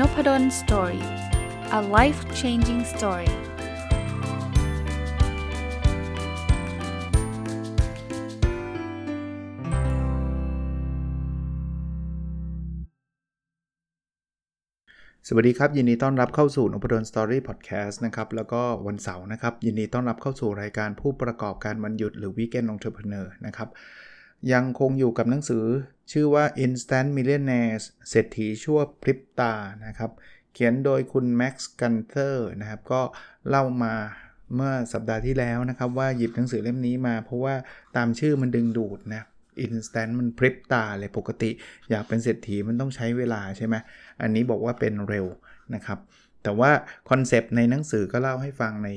Nopadol Story a life changing story สวัสดีครับ ยินดีต้อนรับเข้าสู่นพดล Story พอดแคสต์นะครับ แล้วก็วันเสาร์นะครับ ยินดีต้อนรับเข้าสู่รายการผู้ประกอบการวันหยุดหรือ Weekend Entrepreneur นะครับ ยังคงอยู่กับหนังสือชื่อว่า Instant Millionaires เศรษฐีชั่วพริบตานะครับ เขียนโดยคุณแม็กซ์กันเทอร์นะครับ ก็เล่ามาเมื่อสัปดาห์ที่แล้วนะครับ ว่าหยิบหนังสือเล่มนี้มา เพราะว่าตามชื่อมันดึงดูดนะ Instant มันพริบตาเลยปกติ อยากเป็นเศรษฐีมันต้องใช้เวลาใช่ไหมอันนี้บอกว่าเป็นเร็วนะครับ แต่ว่าคอนเซปต์ในหนังสือก็เล่าให้ฟังใน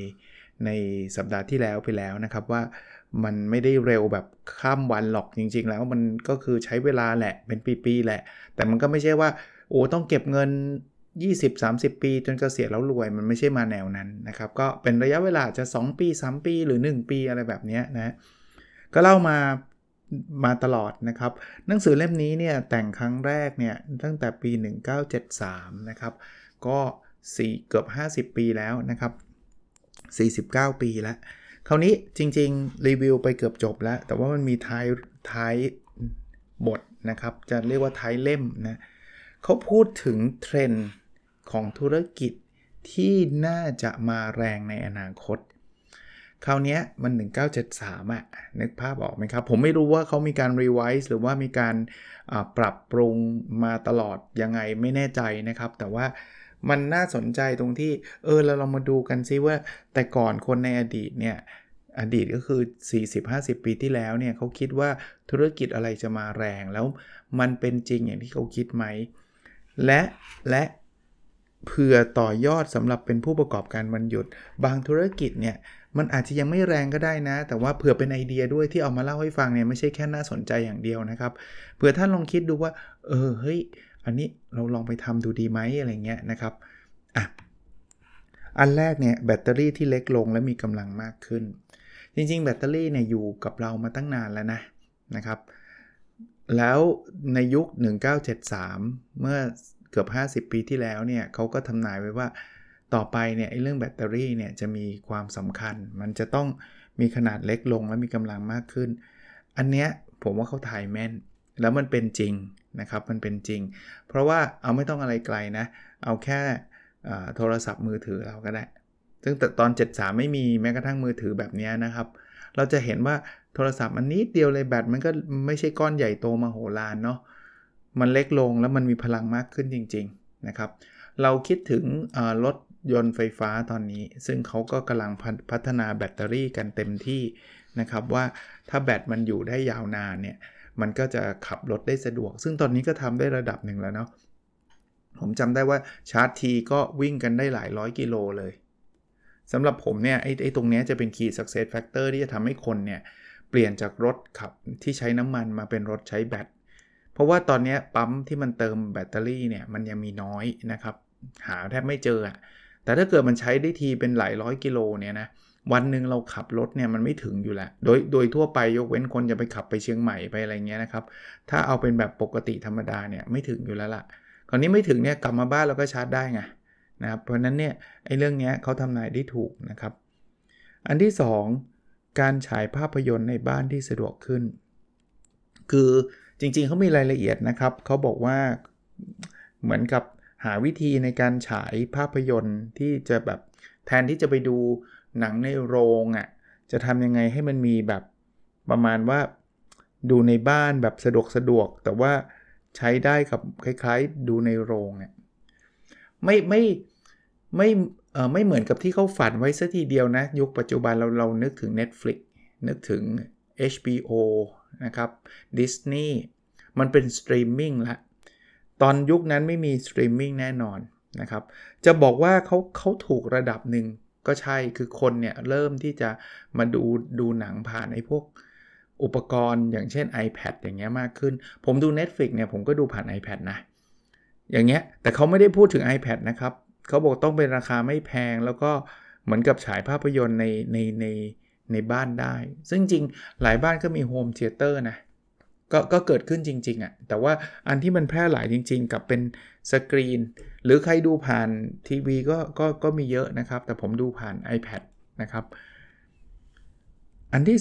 ในสัปดาห์ที่แล้วไปแล้วนะครับว่า มันไม่ได้เร็วแบบข้ามวันหรอกจริง ๆ แล้วมันก็คือใช้เวลาแหละเป็นปีๆแหละ แต่มันก็ไม่ใช่ว่าโอ้ต้องเก็บเงิน 20-30 ปี จนเกษียณแล้วรวยมันไม่ใช่มาแนวนั้นนะครับ ก็เป็นระยะเวลาจะ 2 ปี 3 ปีหรือ 1 ปีอะไรแบบนี้นะก็เล่ามามาตลอดนะครับ หนังสือเล่มนี้เนี่ยแต่งครั้งแรกเนี่ยตั้งแต่ปี 1973 นะครับ ก็ 4 เกือบ 50 ปีแล้วนะครับ 49 ปีแล้ว คราวนี้จริง ๆ รีวิวไปเกือบจบแล้ว แต่ว่ามันมีท้ายท้ายบทนะครับ จะเรียกว่าท้ายเล่มนะเขาพูดถึงเทรนด์ของธุรกิจที่น่าจะมาแรงในอนาคต คราวนี้มัน 1973อะนึกภาพออกไหมครับ ผมไม่รู้ว่าเขามีการรีไวซ์หรือว่ามีการปรับปรุงมาตลอดยังไงไม่แน่ใจนะครับ แต่ว่า มันน่าสนใจตรงที่ เออเราลองมาดูกันซิว่า แต่ก่อนคนในอดีตเนี่ย อดีตก็คือ 40-50 ปีที่แล้วเนี่ยเขาคิดว่าธุรกิจอะไรจะมาแรงแล้วมันเป็นจริงอย่างที่เขาคิดไหม และและเผื่อต่อยอดสำหรับเป็นผู้ประกอบการวันหยุด บางธุรกิจเนี่ยมันอาจจะยังไม่แรงก็ได้นะ แต่ว่าเผื่อเป็นไอเดียด้วยที่เอามาเล่าให้ฟังเนี่ยไม่ใช่แค่น่าสนใจอย่างเดียวนะครับเผื่อท่านลองคิดดูว่า เออเฮ้ย อันนี้เราลองไปทำดูดีไหมอะไรเงี้ยนะครับอะอันแรกเนี่ยแบตเตอรี่ที่เล็กลงและมีกำลังมากขึ้น จริงๆ แบตเตอรี่เนี่ยอยู่กับเรามาตั้งนานแล้วนะนะครับแล้วในยุค 1973 เมื่อเกือบ 50 ปีที่แล้วเนี่ยเขาก็ทำนายไว้ว่าต่อไปเนี่ยเรื่องแบตเตอรี่เนี่ยจะมีความสำคัญ มันจะต้องมีขนาดเล็กลงและมีกำลังมากขึ้น อันเนี้ยผมว่าเขาถ่ายแม่น แล้วมันเป็นจริง นะครับมันเป็นจริง เพราะว่าเอาไม่ต้องอะไรไกลนะ เอาแค่โทรศัพท์มือถือเราก็ได้ ซึ่งแต่ตอน 73 ไม่มีแม้กระทั่งมือถือแบบนี้นะครับ เราจะเห็นว่าโทรศัพท์มันนิดเดียวเลยแบตมันก็ไม่ใช่ก้อนใหญ่โตมาโหฬารเนาะมันเล็กลงแล้วมันมีพลังมากขึ้นจริง ๆนะครับ เราคิดถึงรถยนต์ไฟฟ้าตอนนี้ ซึ่งเขาก็กำลังพัฒนาแบตเตอรี่กันเต็มที่นะครับว่าถ้าแบตมันอยู่ได้ยาวนานเนี่ย มันก็จะขับรถได้สะดวก ซึ่งตอนนี้ก็ทำได้ระดับหนึ่งแล้วเนาะผมจำได้ว่าชาร์จทีก็วิ่งกันได้หลายร้อยกิโลเลยสำหรับผมเนี่ยไอ้ไอตรงนี้จะเป็น key success factor ที่จะทำให้คนเนี่ยเปลี่ยนจากรถขับที่ใช้น้ำมันมาเป็นรถใช้แบต เพราะว่าตอนนี้ปั๊มที่มันเติมแบตเตอรี่เนี่ยมันยังมีน้อยนะครับ หาแทบไม่เจออะแต่ถ้าเกิดมันใช้ได้ทีเป็นหลายร้อยกิโลเนี่ยนะ วันหนึ่งเราขับรถเนี่ยมันไม่ถึงอยู่แล้วโดยโดยทั่วไปยกเว้นคนจะไปขับไปเชียงใหม่ไปอะไรเงี้ยนะครับ ถ้าเอาเป็นแบบปกติธรรมดาเนี่ยไม่ถึงอยู่แล้วล่ะคราวนี้ไม่ถึงเนี่ยกลับมาบ้านเราก็ชาร์จได้ไงนะครับเพราะนั้นเนี่ยไอ้เรื่องเนี้ยเขาทำนายได้ถูกนะครับ อันที่ 2 การฉายภาพยนตร์ในบ้านที่สะดวกขึ้น คือจริงๆเขามีรายละเอียดนะครับเขาบอกว่าเหมือนกับหาวิธีในการฉายภาพยนตร์ที่จะแบบแทนที่จะไปดู หนังในโรงอะ่ะจะทำยังไงให้มันมีแบบประมาณว่าดูในบ้านแบบสะดวกสะดวก แต่ว่าใช้ได้กับคล้ายๆ ดูในโรงอะไม่ไม่ไม่เออไม่เหมือนกับที่เขาฝันไว้สัทีเดียวนะ ยุคปัจจุบันเราเรานึกถึง Netflix นึกถึง HBO นะครับ Disney มันเป็นสตรีมมิ่งละตอนยุคนั้นไม่มีสตรีมมิ่งแน่นอนนะครับ จะบอกว่าเขาเขาถูกระดับหนึ่ง ก็ใช่คือคนเนี่ยเริ่มที่จะมาดูดูหนังผ่านไอ้พวกอุปกรณ์อย่างเช่น iPad อย่างเงี้ยมากขึ้น ผมดู Netflix เนี่ยผมก็ดูผ่าน iPad นะ อย่างเงี้ย แต่เขาไม่ได้พูดถึง iPad นะครับ เขาบอกต้องเป็นราคาไม่แพง แล้วก็เหมือนกับฉายภาพยนตร์ในในในในบ้านได้ ซึ่งจริงหลายบ้านก็มี home theater นะ ก็ก็เกิดขึ้นจริงๆอะ่ะแต่ว่าอันที่มันแพร่หลายจริง ๆ กับเป็นสกรีน หรือใครดูผ่านทีวีก็ก็ก็มีเยอะนะครับ แต่ผมดูผ่าน iPad นะครับ อันที่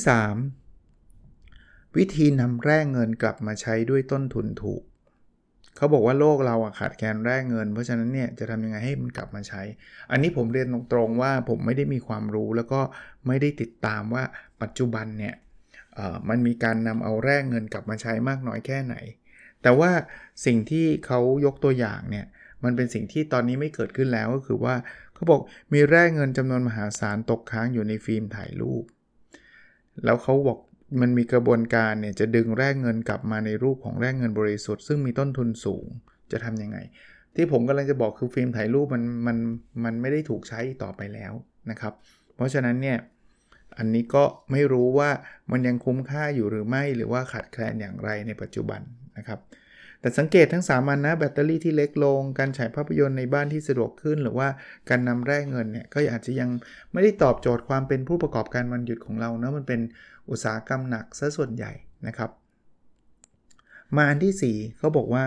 3 วิธีนำแร่เงินกลับมาใช้ด้วยต้นทุนถูก เขาบอกว่าโลกเราขาดแคลนแร่เงิน เพราะฉะนั้นเนี่ยจะทำยังไงให้มันกลับมาใช้ อันนี้ผมเรียนตรงๆว่าผมไม่ได้มีความรู้แล้วก็ไม่ได้ติดตามว่าปัจจุบันเนี่ย มันมีการนำเอาแร่เงินกลับมาใช้มากน้อยแค่ไหน แต่ว่าสิ่งที่เขายกตัวอย่างเนี่ยมันเป็นสิ่งที่ตอนนี้ไม่เกิดขึ้นแล้วก็คือว่าเขาบอกมีแร่เงินจำนวนมหาศาลตกค้างอยู่ในฟิล์มถ่ายรูป แล้วเขาบอกมันมีกระบวนการเนี่ยจะดึงแร่เงินกลับมาในรูปของแร่เงินบริสุทธิ์ซึ่งมีต้นทุนสูงจะทํำยังไง ที่ผมกำลังจะบอกคือฟิล์มถ่ายรูปมันมันมันไม่ได้ถูกใช้ต่อไปแล้วนะครับ เพราะฉะนั้นเนี่ย อันนี้ก็ไม่รู้ว่ามันยังคุ้มค่าอยู่หรือไม่ หรือว่าขาดแคลนอย่างไรในปัจจุบันนะครับ แต่สังเกตทั้ง3มันนะแบตเตอรี่ที่เล็กลง การฉายภาพยนตร์ในบ้านที่สะดวกขึ้น หรือว่าการนำแร่เงินเนี่ยก็อาจจะยังไม่ได้ตอบโจทย์ความเป็นผู้ประกอบการวันหยุดของเรานะมันเป็นอุตสาหกรรมหนักซะส่วนใหญ่นะครับมาอันที่ 4เขาบอกว่า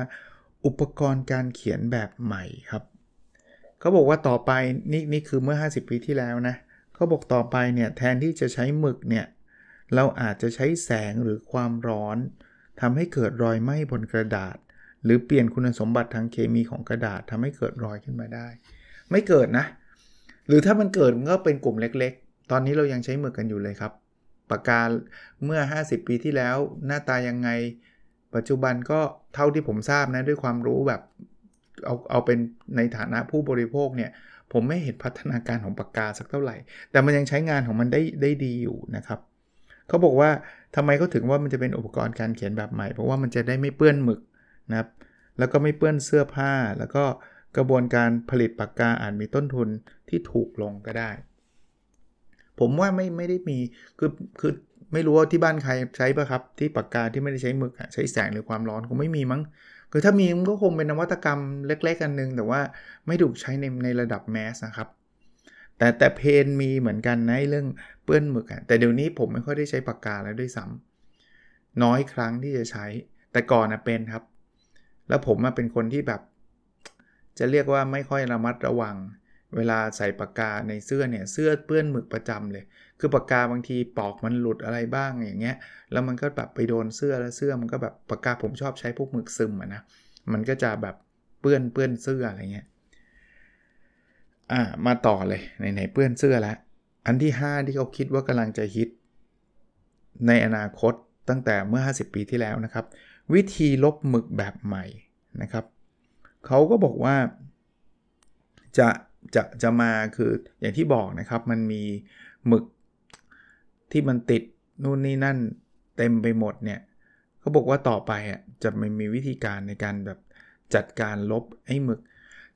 อุปกรณ์การเขียนแบบใหม่ครับเขาบอกว่าต่อไปนี่นี่คือเมื่อ 50 ปีที่แล้วนะเขาบอกต่อไปเนี่ยแทนที่จะใช้หมึกเนี่ยเราอาจจะใช้แสงหรือความร้อนทำให้เกิดรอยไหม้บนกระดาษ หรือเปลี่ยนคุณสมบัติทางเคมีของกระดาษทำให้เกิดรอยขึ้นมาได้ ไม่เกิดนะ หรือถ้ามันเกิดมันก็เป็นกลุ่มเล็กๆ ตอนนี้เรายังใช้หมึกกันอยู่เลยครับปากกาเมื่อ 50 ปีที่แล้วหน้าตายังไง ปัจจุบันก็เท่าที่ผมทราบนะด้วยความรู้แบบเอาเอาเป็นในฐานะผู้บริโภคเนี่ย ผมไม่เห็นพัฒนาการของปากกาสักเท่าไหร่ แต่มันยังใช้งานของมันได้ได้ดีอยู่นะครับเขาบอกว่าทำไมเขาถึงว่ามันจะเป็นอุปกรณ์การเขียนแบบใหม่ เพราะว่ามันจะได้ไม่เปื้อนหมึกนะครับแล้วก็ไม่เปื้อนเสื้อผ้า แล้วก็กระบวนการผลิตปากกาอาจมีต้นทุนที่ถูกลงก็ได้ ผมว่าไม่ไม่ได้มีคือคือไม่รู้ว่าที่บ้านใครใช้ปะครับ ที่ปากกาที่ไม่ได้ใช้หมึกใช้แสงหรือความร้อนคงไม่มีมั้ง คือถ้ามีมันก็คงเป็นนวัตกรรมเล็กๆอันนึง แต่ว่าไม่ถูกใช้ในในระดับแมสนะครับ แต่แต่เพนมีเหมือนกันนะเรื่องเปื้อนหมึกแต่เดี๋ยวนี้ผมไม่ค่อยได้ใช้ปากกาแล้วด้วยซ้ำน้อยครั้งที่จะใช้ แต่ก่อนนะเป็นครับ แล้วผมมาเป็นคนที่แบบ จะเรียกว่าไม่ค่อยระมัดระวัง เวลาใส่ปากกาในเสื้อเนี่ยเสื้อเปื้อนหมึกประจำเลย คือปากกาบางทีปอกมันหลุดอะไรบ้างอย่างเงี้ย แล้วมันก็แบบไปโดนเสื้อแล้วเสื้อมันก็แบบปากกาผมชอบใช้พวกหมึกซึมอะนะ มันก็จะแบบเปื้อนเปื้อนเสื้ออะไรเงี้ย อ่ามาต่อเลยไหนๆเปื้อนเสื้อแล้วอันที่ 5 ที่เขาคิดว่ากำลังจะฮิต ในอนาคตตั้งแต่เมื่อ 50 ปีที่แล้วนะครับ วิธีลบหมึกแบบใหม่นะครับเขาก็บอกว่าจะจะจะมาคืออย่างที่บอกนะครับ มันมีหมึก ที่มันติดนู่นนี่นั่นเต็มไปหมดเนี่ยเขาบอกว่าต่อไปอะจะไม่มีวิธีการในการแบบจัดการลบไอ้หมึก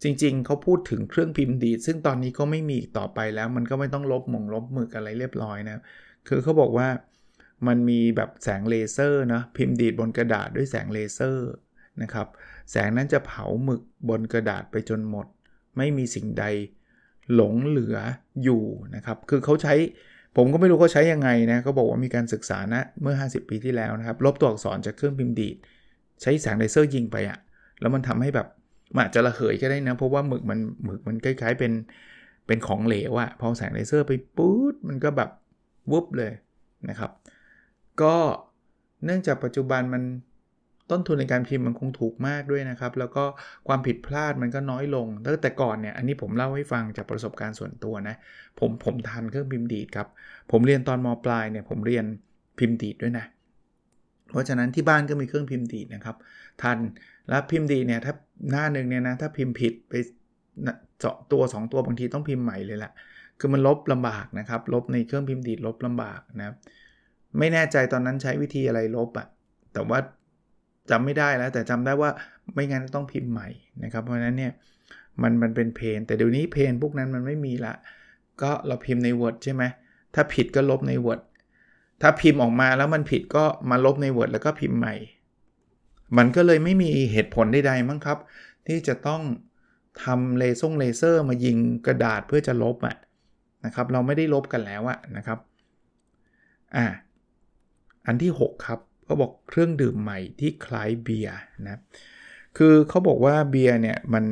จริงๆ เขาพูดถึงเครื่องพิมพ์ดีดซึ่งตอนนี้ก็ไม่มีต่อไปแล้ว มันก็ไม่ต้องลบหมงลบหมึกอะไรเรียบร้อยนะคือเขาบอกว่ามันมีแบบแสงเลเซอร์นะพิมพ์ดีดบนกระดาษด้วยแสงเลเซอร์นะครับแสงนั้นจะเผาหมึกบนกระดาษไปจนหมด ไม่มีสิ่งใดหลงเหลืออยู่นะครับ คือเขาใช้ ผมก็ไม่รู้เขาใช้ยังไงนะเขาบอกว่ามีการศึกษานะเมื่อ 50 ปีที่แล้วนะครับ ลบตัวอักษรจากเครื่องพิมพ์ดีดใช้แสงเลเซอร์ยิงไปอะแล้วมันทำให้แบบมันอาจจะระเหยก็ได้นะ เพราะว่าหมึกมันหมึกมันคล้ายๆเป็นเป็นของเหลวอะพอแสงเลเซอร์ไปปุ๊บมันก็แบบวุบเลยนะครับ ก็เนื่องจากปัจจุบันมัน ต้นทุนในการพิมพ์มันคงถูกมากด้วยนะครับ แล้วก็ความผิดพลาดมันก็น้อยลงตั้งแต่ก่อนเนี่ย อันนี้ผมเล่าให้ฟังจากประสบการณ์ส่วนตัวนะ ผมผมทันเครื่องพิมพ์ดีดครับ ผมเรียนตอนมปลายเนี่ยผมเรียนพิมพ์ดีดด้วยนะ เพราะฉะนั้นที่บ้านก็มีเครื่องพิมพ์ดีดนะครับ ทัน แล้วพิมพ์ดีเนี่ยถ้าหน้าหนึ่งเนี่ยนะถ้าพิมพ์ผิดไปเจาะตัว 2 ตัวบางทีต้องพิมพ์ใหม่เลยแหละ คือมันลบลำบากนะครับ ลบในเครื่องพิมพ์ดีดลบลำบากนะ ไม่แน่ใจตอนนั้นใช้วิธีอะไรลบอะแต่ว่า จำไม่ได้แล้ว แต่จำได้ว่าไม่งั้นต้องพิมพ์ใหม่นะครับ เพราะฉะนั้นเนี่ยมันมันเป็นเพน แต่เดี๋ยวนี้เพนพวกนั้นมันไม่มีละ ก็เราพิมพ์ใน Word ใช่ไหมถ้าผิดก็ลบใน Word ถ้าพิมพ์ออกมาแล้วมันผิดก็มาลบใน Word แล้วก็พิมพ์ใหม่ มันก็เลยไม่มีเหตุผลใดๆมั้งครับ ที่จะต้องทำเลเซอร์เลเซอร์มายิงกระดาษเพื่อจะลบอะนะครับ เราไม่ได้ลบกันแล้วอะนะครับอ่าอันที่ 6 ครับ ก็บอกเครื่องดื่มใหม่ที่คล้ายเบียร์นะคือเขาบอกว่าเบียร์เนี่ยมัน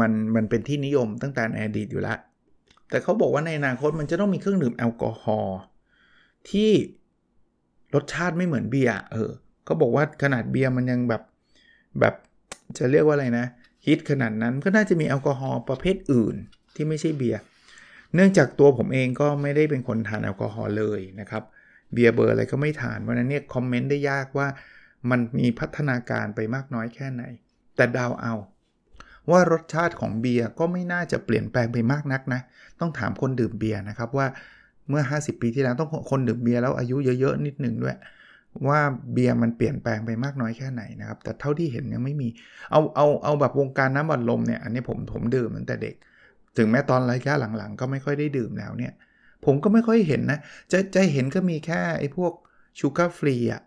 มันมันเป็นที่นิยมตั้งแต่ในอดีตอยู่แล้ว แต่เขาบอกว่าในอนาคตมันจะต้องมีเครื่องดื่มแอลกอฮอล์ที่รสชาติไม่เหมือนเบียร์เออเขาบอกว่าขนาดเบียร์มันยังแบบแบบจะเรียกว่าอะไรนะฮิตขนาดนั้นก็น่าจะมีแอลกอฮอล์ประเภทอื่นที่ไม่ใช่เบียร์เนื่องจากตัวผมเองก็ไม่ได้เป็นคนทานแอลกอฮอล์เลยนะครับ เบียร์เบอร์อะไรก็ไม่ทานเพราะนั้นเนี่ยคอมเมนต์ได้ยากว่ามันมีพัฒนาการไปมากน้อยแค่ไหน แต่เดาเอา ว่ารสชาติของเบียร์ก็ไม่น่าจะเปลี่ยนแปลงไปมากนักนะ ต้องถามคนดื่มเบียร์นะครับว่าเมื่อ 50 ปีที่แล้วต้องคนดื่มเบียร์แล้วอายุเยอะๆนิดหนึ่งด้วย ว่าเบียร์มันเปลี่ยนแปลงไปมากน้อยแค่ไหนนะครับ แต่เท่าที่เห็นยังไม่มีเอาเอาเอาแบบวงการน้ำอัดลมเนี่ยอันนี้ผมผมดื่มตั้งแต่เด็ก ถึงแม้ตอนระยะหลังๆ ก็ไม่ค่อยได้ดื่มแล้วเนี่ย ผมก็ไม่ค่อยเห็นนะ จะจะเห็นก็มีแค่ไอ้พวก sugar free อะ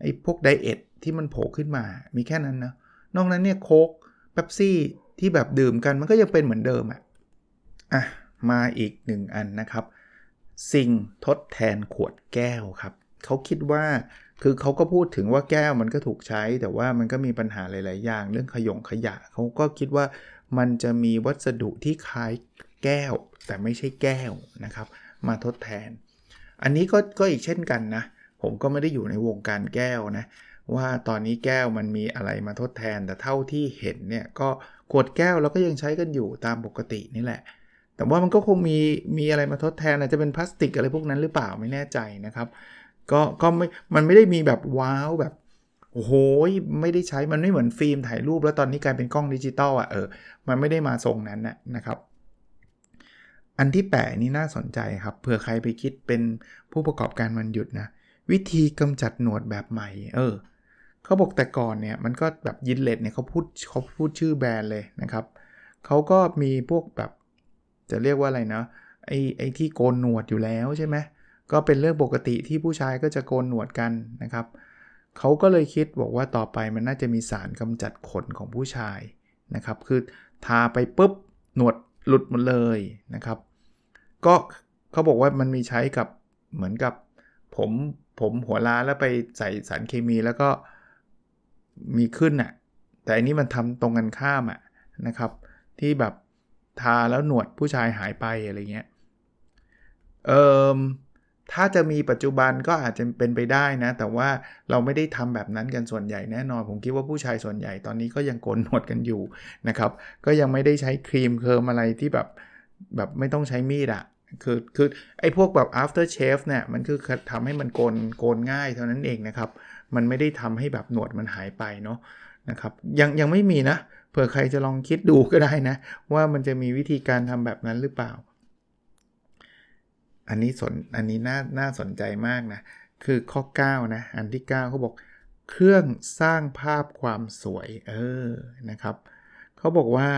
ไอ้พวก diet ที่มันโผล่ขึ้นมามีแค่นั้นนะนอกนั้นเนี่ยโค้กเป๊ปซี่ที่แบบดื่มกันมันก็ยังเป็นเหมือนเดิมอะอะมาอีกหนึ่งอันนะครับ สิ่งทดแทนขวดแก้วครับเขาคิดว่าคือเขาก็พูดถึงว่าแก้วมันก็ถูกใช้ แต่ว่ามันก็มีปัญหาหลาย ๆ อย่าง เรื่องขยงขยะเขาก็คิดว่ามันจะมีวัสดุที่คล้ายแก้ว แต่ไม่ใช่แก้วนะครับ มาทดแทน อันนี้ก็ก็อีกเช่นกันนะ ผมก็ไม่ได้อยู่ในวงการแก้วนะ ว่าตอนนี้แก้วมันมีอะไรมาทดแทน แต่เท่าที่เห็นเนี่ยก็ขวดแก้วเราก็ยังใช้กันอยู่ตามปกตินี่แหละ แต่ว่ามันก็คงมีมีอะไรมาทดแทนอาจจะเป็นพลาสติกอะไรพวกนั้นหรือเปล่าไม่แน่ใจนะครับ ก็ก็ไม่มันไม่ได้มีแบบว้าวแบบโอ้โหไม่ได้ใช้มันไม่เหมือนฟิล์มถ่ายรูป แล้วตอนนี้กลายเป็นกล้องดิจิตอลอะเออมันไม่ได้มาทรงนั้นนะนะครับ อันที่แปดนี่น่าสนใจครับเผื่อใครไปคิดเป็นผู้ประกอบการวันหยุดนะ วิธีกำจัดหนวดแบบใหม่ เออเขาบอกแต่ก่อนเนี่ยมันก็แบบยินเลตเนี่ยเขาพูดเขาพูดชื่อแบรนด์เลยนะครับเขาก็มีพวกแบบจะเรียกว่าอะไรนะไอ้ไอ้ที่โกนหนวดอยู่แล้วใช่ไหมก็เป็นเรื่องปกติที่ผู้ชายก็จะโกนหนวดกันนะครับเขาก็เลยคิดบอกว่าต่อไปมันน่าจะมีสารกำจัดขนของผู้ชายนะครับ คือทาไปปุ๊บหนวดหลุดหมดเลยนะครับ ก็เขาบอกว่ามันมีใช้กับเหมือนกับผมผมหัวล้าแล้วไปใส่สารเคมีแล้วก็มีขึ้นอะ่ะแต่อันนี้มันทำตรงกันข้ามอะ่ะนะครับ ที่แบบทาแล้วหนวดผู้ชายหายไปอะไรเงี้ยเอ่อถ้าจะมีปัจจุบันก็อาจจะเป็นไปได้นะ แต่ว่าเราไม่ได้ทำแบบนั้นกันส่วนใหญ่แน่นอน ผมคิดว่าผู้ชายส่วนใหญ่ตอนนี้ก็ยังโกนหนวดกันอยู่นะครับ ก็ยังไม่ได้ใช้ครีมเคิร์มอะไรที่แบบแบบไม่ต้องใช้มีดอะ คือคือไอ้พวกแบบ after shave เนี่ยมันคือทำให้มันโกนโกนง่ายเท่านั้นเองนะครับ มันไม่ได้ทำให้แบบหนวดมันหายไปเนาะนะครับยังยังไม่มีนะเผื่อใครจะลองคิดดูก็ได้นะ ว่ามันจะมีวิธีการทำแบบนั้นหรือเปล่า อันนี้สนอันนี้น่าน่าสนใจมากนะ คือข้อ 9 นะ อันที่ 9เขาบอกเครื่องสร้างภาพความสวย เออนะครับเขาบอกว่า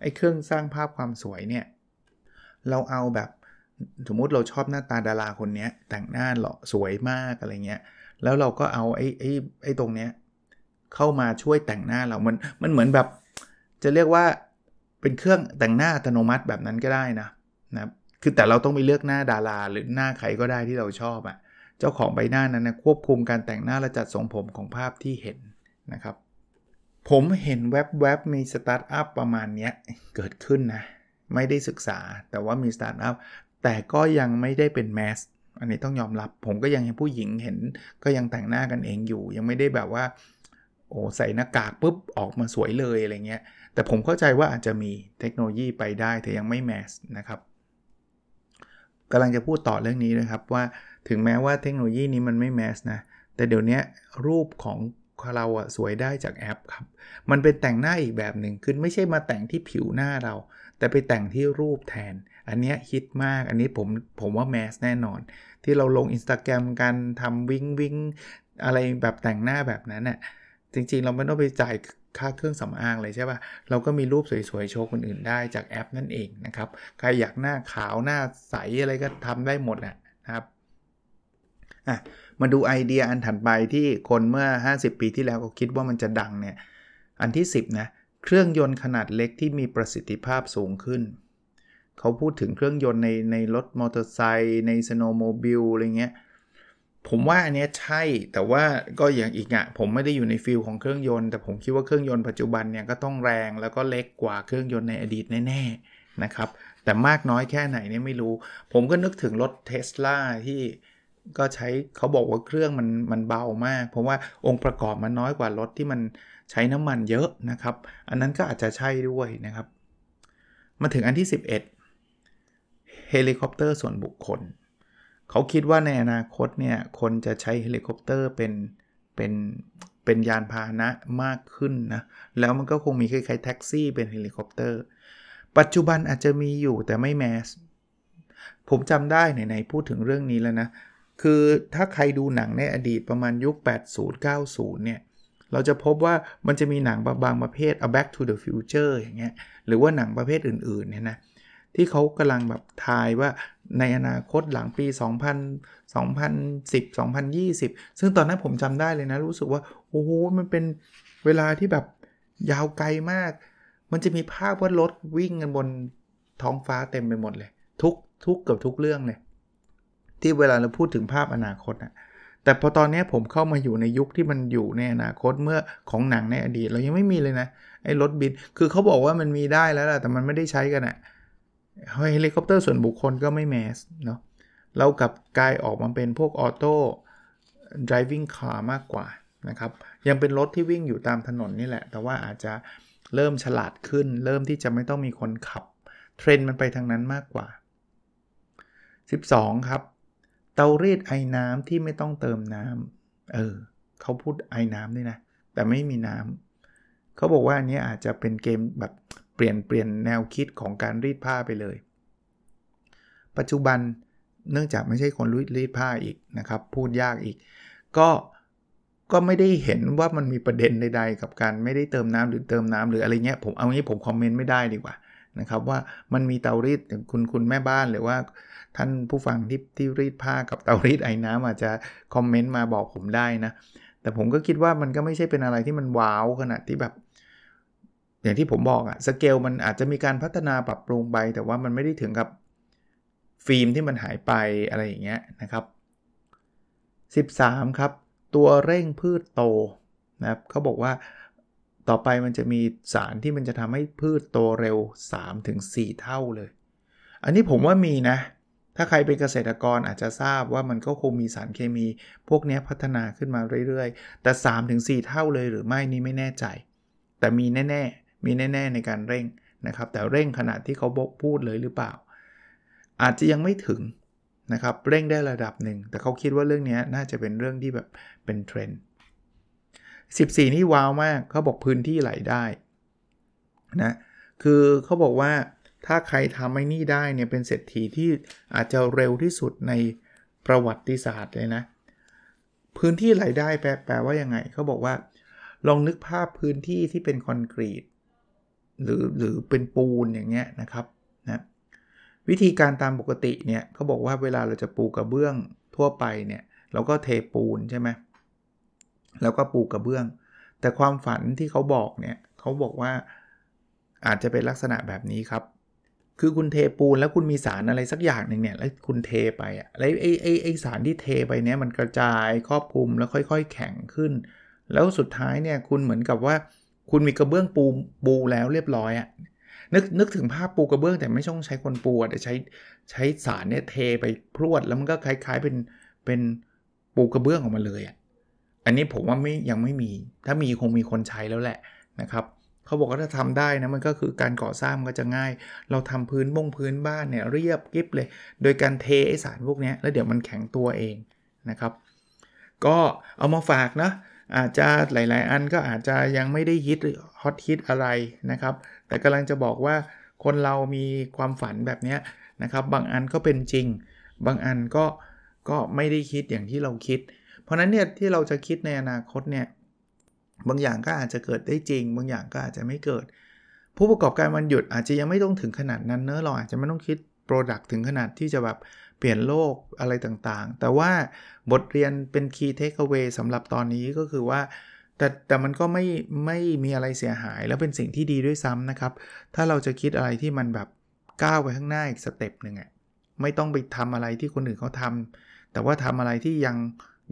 ไอ้เครื่องสร้างภาพความสวยเนี่ย เราเอาแบบสมมุติเราชอบหน้าตาดาราคนนี้แต่งหน้าหล่อสวยมากอะไรเงี้ยแล้วเราก็เอาไอ้ไอ้ไอ้ตรงเนี้ยเข้ามาช่วยแต่งหน้าเรา มันมันเหมือนแบบ จะเรียกว่าเป็นเครื่องแต่งหน้าอัตโนมัติแบบนั้นก็ได้นะนะคือแต่เราต้องไปเลือกหน้าดาราหรือหน้าใครก็ได้ที่เราชอบอะ่ะเจ้าของใบหน้านั้นนะควบคุมการแต่งหน้าและจัดทรงผมของภาพที่เห็นนะครับ ผมเห็นแวบๆมีสตาร์ทอัพประมาณนี้เกิดขึ้นนะ ไม่ได้ศึกษา แต่ว่ามีสตาร์ทอัพแต่ก็ยังไม่ได้เป็น mass อันนี้ต้องยอมรับ ผมก็ยังเห็นผู้หญิงเห็น ก็ยังแต่งหน้ากันเองอยู่ ยังไม่ได้แบบว่า โอ้ใส่หน้ากากปุ๊บออกมาสวยเลยอะไรเงี้ย แต่ผมเข้าใจว่าอาจจะมีเทคโนโลยีไปได้แต่ยังไม่ massนะครับกำลังจะพูดต่อเรื่องนี้นะครับว่าถึงแม้ว่าเทคโนโลยีนี้มันไม่แมสนะแต่เดี๋ยวนี้รูปของ เราอะสวยได้จากแอปครับ มันเป็นแต่งหน้าอีกแบบหนึ่งคือไม่ใช่มาแต่งที่ผิวหน้าเรา แต่ไปแต่งที่รูปแทน อันนี้ฮิตมากอันนี้ผมผมว่าแมสแน่นอน ที่เราลง Instagram กันทำวิ่งวิ่งอะไรแบบแต่งหน้าแบบนั้นน่ะจริงๆ เราไม่ต้องไปจ่ายค่าเครื่องสำอางเลยใช่ป่ะ เราก็มีรูปสวยๆ โชว์คนอื่นได้จากแอปนั่นเองนะครับ ใครอยากหน้าขาวหน้าใสอะไรก็ทำได้หมดนะครับ อะมาดูไอเดียอันถัดไปที่คนเมื่อ 50 ปีที่แล้วก็คิดว่ามันจะดังเนี่ย อันที่ 10 นะ เครื่องยนต์ขนาดเล็กที่มีประสิทธิภาพสูงขึ้น เขาพูดถึงเครื่องยนต์ในในรถมอเตอร์ไซค์ใน snowmobile อะไรเงี้ย ผมว่าอันนี้ใช่ แต่ว่าก็อย่างอีกอะผมไม่ได้อยู่ใน field ของเครื่องยนต์ แต่ผมคิดว่าเครื่องยนต์ปัจจุบันเนี่ยก็ต้องแรงแล้วก็เล็กกว่าเครื่องยนต์ในอดีตแน่ๆนะครับ แต่มากน้อยแค่ไหนเนี่ยไม่รู้ ผมก็นึกถึงรถเทสลาที่ ก็ใช้เขาบอกว่าเครื่องมันมันเบามาก เพราะว่าองค์ประกอบมันน้อยกว่ารถที่มันใช้น้ำมันเยอะนะครับ อันนั้นก็อาจจะใช่ด้วยนะครับ มาถึงอันที่ 11 เฮลิคอปเตอร์ส่วนบุคคล เขาคิดว่าในอนาคตเนี่ยคนจะใช้เฮลิคอปเตอร์เป็นเป็นเป็นยานพาหนะมากขึ้นนะ แล้วมันก็คงมีคล้ายๆแท็กซี่เป็นเฮลิคอปเตอร์ ปัจจุบันอาจจะมีอยู่แต่ไม่ mass ผมจำได้ไหนๆพูดถึงเรื่องนี้แล้วนะ คือถ้าใครดูหนังในอดีตประมาณยุค 80-90 เนี่ย เราจะพบว่ามันจะมีหนังบางประเภท อะ Back to the Future อย่างเงี้ย หรือว่าหนังประเภทอื่นๆ เนี่ยนะ ที่เขากำลังแบบทายว่าในอนาคตหลังปี 2000 2010 2020 ซึ่งตอนนั้นผมจำได้เลยนะ รู้สึกว่า โอ้โห มันเป็นเวลาที่แบบยาวไกลมาก มันจะมีภาพว่ารถวิ่งกันบนท้องฟ้าเต็มไปหมดเลย ทุกทุกเกือบทุกเรื่องเลย ที่เวลาเราพูดถึงภาพอนาคตอะแต่พอตอนนี้ผมเข้ามาอยู่ในยุคที่มันอยู่ในอนาคตเมื่อของหนังในอดีต เรายังไม่มีเลยนะไอ้รถบินคือเขาบอกว่ามันมีได้แล้วแหละแต่มันไม่ได้ใช้กันอะเฮลิคอปเตอร์ส่วนบุคคลก็ไม่ mass เนาะเรากลับกลายออกมาเป็นพวกออโต้ driving car มากกว่านะครับยังเป็นรถที่วิ่งอยู่ตามถนนนี่แหละ แต่ว่าอาจจะเริ่มฉลาดขึ้น เริ่มที่จะไม่ต้องมีคนขับ เทรนด์มันไปทางนั้นมากกว่า 12 ครับ เตารีดไอ้น้ำที่ไม่ต้องเติมน้ำเออเขาพูดไอ้น้ำด้วยนะ แต่ไม่มีน้ำเขาบอกว่าอันนี้อาจจะเป็นเกมแบบเปลี่ยนเปลี่ยนแนวคิดของการรีดผ้าไปเลย ปัจจุบันเนื่องจากไม่ใช่คนรีดผ้าอีกนะครับ พูดยากอีก ก็ก็ไม่ได้เห็นว่ามันมีประเด็นใดๆ กับการไม่ได้เติมน้ำหรือเติมน้ำหรืออะไรเงี้ยผมเอางี้ผมคอมเมนต์ไม่ได้ดีกว่า นะครับว่ามันมีเตารีดคุณคุณแม่บ้านหรือว่าท่านผู้ฟังที่ที่รีดผ้ากับเตารีดไอ้น้ำอาจจะคอมเมนต์มาบอกผมได้นะ แต่ผมก็คิดว่ามันก็ไม่ใช่เป็นอะไรที่มันว้าวขนาดที่แบบ อย่างที่ผมบอกอะสเกลมันอาจจะมีการพัฒนาปรับปรุงไป แต่ว่ามันไม่ได้ถึงกับฟิล์มที่มันหายไปอะไรอย่างเงี้ยนะครับ 13 ครับ ตัวเร่งพืชโตนะครับเขาบอกว่า ต่อไปมันจะมีสารที่มันจะทำให้พืชโตเร็ว 3-4 เท่าเลย อันนี้ผมว่ามีนะ ถ้าใครเป็นเกษตรกรอาจจะทราบว่ามันก็คงมีสารเคมี พวกนี้พัฒนาขึ้นมาเรื่อยๆ แต่ 3-4 เท่าเลยหรือไม่นี่ไม่แน่ใจ แต่มีแน่ๆ มีแน่ ๆ ในการเร่งนะครับ แต่เร่งขนาดที่เขาบอกพูดเลยหรือเปล่า อาจจะยังไม่ถึงนะครับ เร่งได้ระดับหนึ่ง แต่เขาคิดว่าเรื่องนี้น่าจะเป็นเรื่องที่แบบเป็นเทรนด์ 14 นี่ว้าวมากเขาบอกพื้นที่ไหลได้นะคือเขาบอกว่าถ้าใครทำไอ้นี่ได้เนี่ยเป็นเศรษฐีที่อาจจะเร็วที่สุดในประวัติศาสตร์เลยนะ พื้นที่ไหลได้แปลแปลว่ายังไงเขาบอกว่า ลองนึกภาพพื้นที่ที่เป็นคอนกรีตหรือหรือเป็นปูนอย่างเงี้ยนะครับนะวิธีการตามปกติเนี่ยเขาบอกว่าเวลาเราจะปูกระเบื้องทั่วไปเนี่ย เราก็เทปูนใช่ไหม แล้วก็ปูกระเบื้อง แต่ความฝันที่เขาบอกเนี่ยเขาบอกว่าอาจจะเป็นลักษณะแบบนี้ครับ คือคุณเทปูนแล้วคุณมีสารอะไรสักอย่างหนึ่งเนี่ยแล้วคุณเทไปอะแล้วไอ้ไอ้ไอ้สารที่เทไปเนี่ยมันกระจายครอบคลุมแล้วค่อย ๆ แข็งขึ้น แล้วสุดท้ายเนี่ยคุณเหมือนกับว่าคุณมีกระเบื้องปูปูแล้วเรียบร้อยอะนึกนึกถึงภาพปูกระเบื้องแต่ไม่ต้องใช้คนปูแต่ใช้ใช้สารเนี่ยเทไปพรวดแล้วมันก็คล้าย ๆเป็นเป็นปูกระเบื้องออกมาเลยอะ อันนี้ผมว่าไม่ยังไม่มี ถ้ามีคงมีคนใช้แล้วแหละนะครับเขาบอกว่าถ้าทำได้นะมันก็คือการก่อสร้างก็จะง่าย เราทำพื้นบงพื้นบ้านเนี่ยเรียบกิฟเลย โดยการเทไอสารพวกนี้แล้วเดี๋ยวมันแข็งตัวเองนะครับ ก็เอามาฝากนะอาจจะหลาย ๆ อันก็อาจจะยังไม่ได้ฮิตฮอตฮิตอะไรนะครับ แต่กำลังจะบอกว่าคนเรามีความฝันแบบนี้นะครับ บางอันก็เป็นจริง บางอันก็ก็ไม่ได้คิดอย่างที่เราคิด เพราะนั้นเนี่ยที่เราจะคิดในอนาคตเนี่ยบางอย่างก็อาจจะเกิดได้จริง บางอย่างก็อาจจะไม่เกิด ผู้ประกอบการวันหยุดอาจจะยังไม่ต้องถึงขนาดนั้นเนอะเราอาจจะไม่ต้องคิดโปรดักต์ถึงขนาดที่จะแบบเปลี่ยนโลกอะไรต่างๆ แต่ว่าบทเรียนเป็น key takeaway สำหรับตอนนี้ก็คือว่า แต่แต่มันก็ไม่ไม่มีอะไรเสียหาย แล้วเป็นสิ่งที่ดีด้วยซ้ำนะครับ ถ้าเราจะคิดอะไรที่มันแบบก้าวไปข้างหน้าอีกสเต็ปหนึ่งอะไม่ต้องไปทำอะไรที่คนอื่นเขาทำแต่ว่าทำอะไรที่ยัง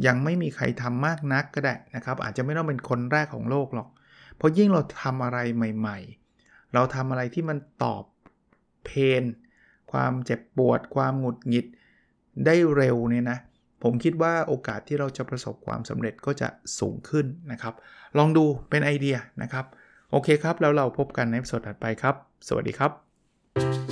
ยังไม่มีใครทำมากนักก็ได้นะครับ อาจจะไม่ต้องเป็นคนแรกของโลกหรอก เพราะยิ่งเราทำอะไรใหม่ ๆ เราทำอะไรที่มันตอบเพน ความเจ็บปวด ความหงุดหงิดได้เร็วเนี่ยนะ ผมคิดว่าโอกาสที่เราจะประสบความสำเร็จก็จะสูงขึ้นนะครับ ลองดูเป็นไอเดียนะครับ โอเคครับ แล้วเราพบกันในสดถัดไปครับ สวัสดีครับ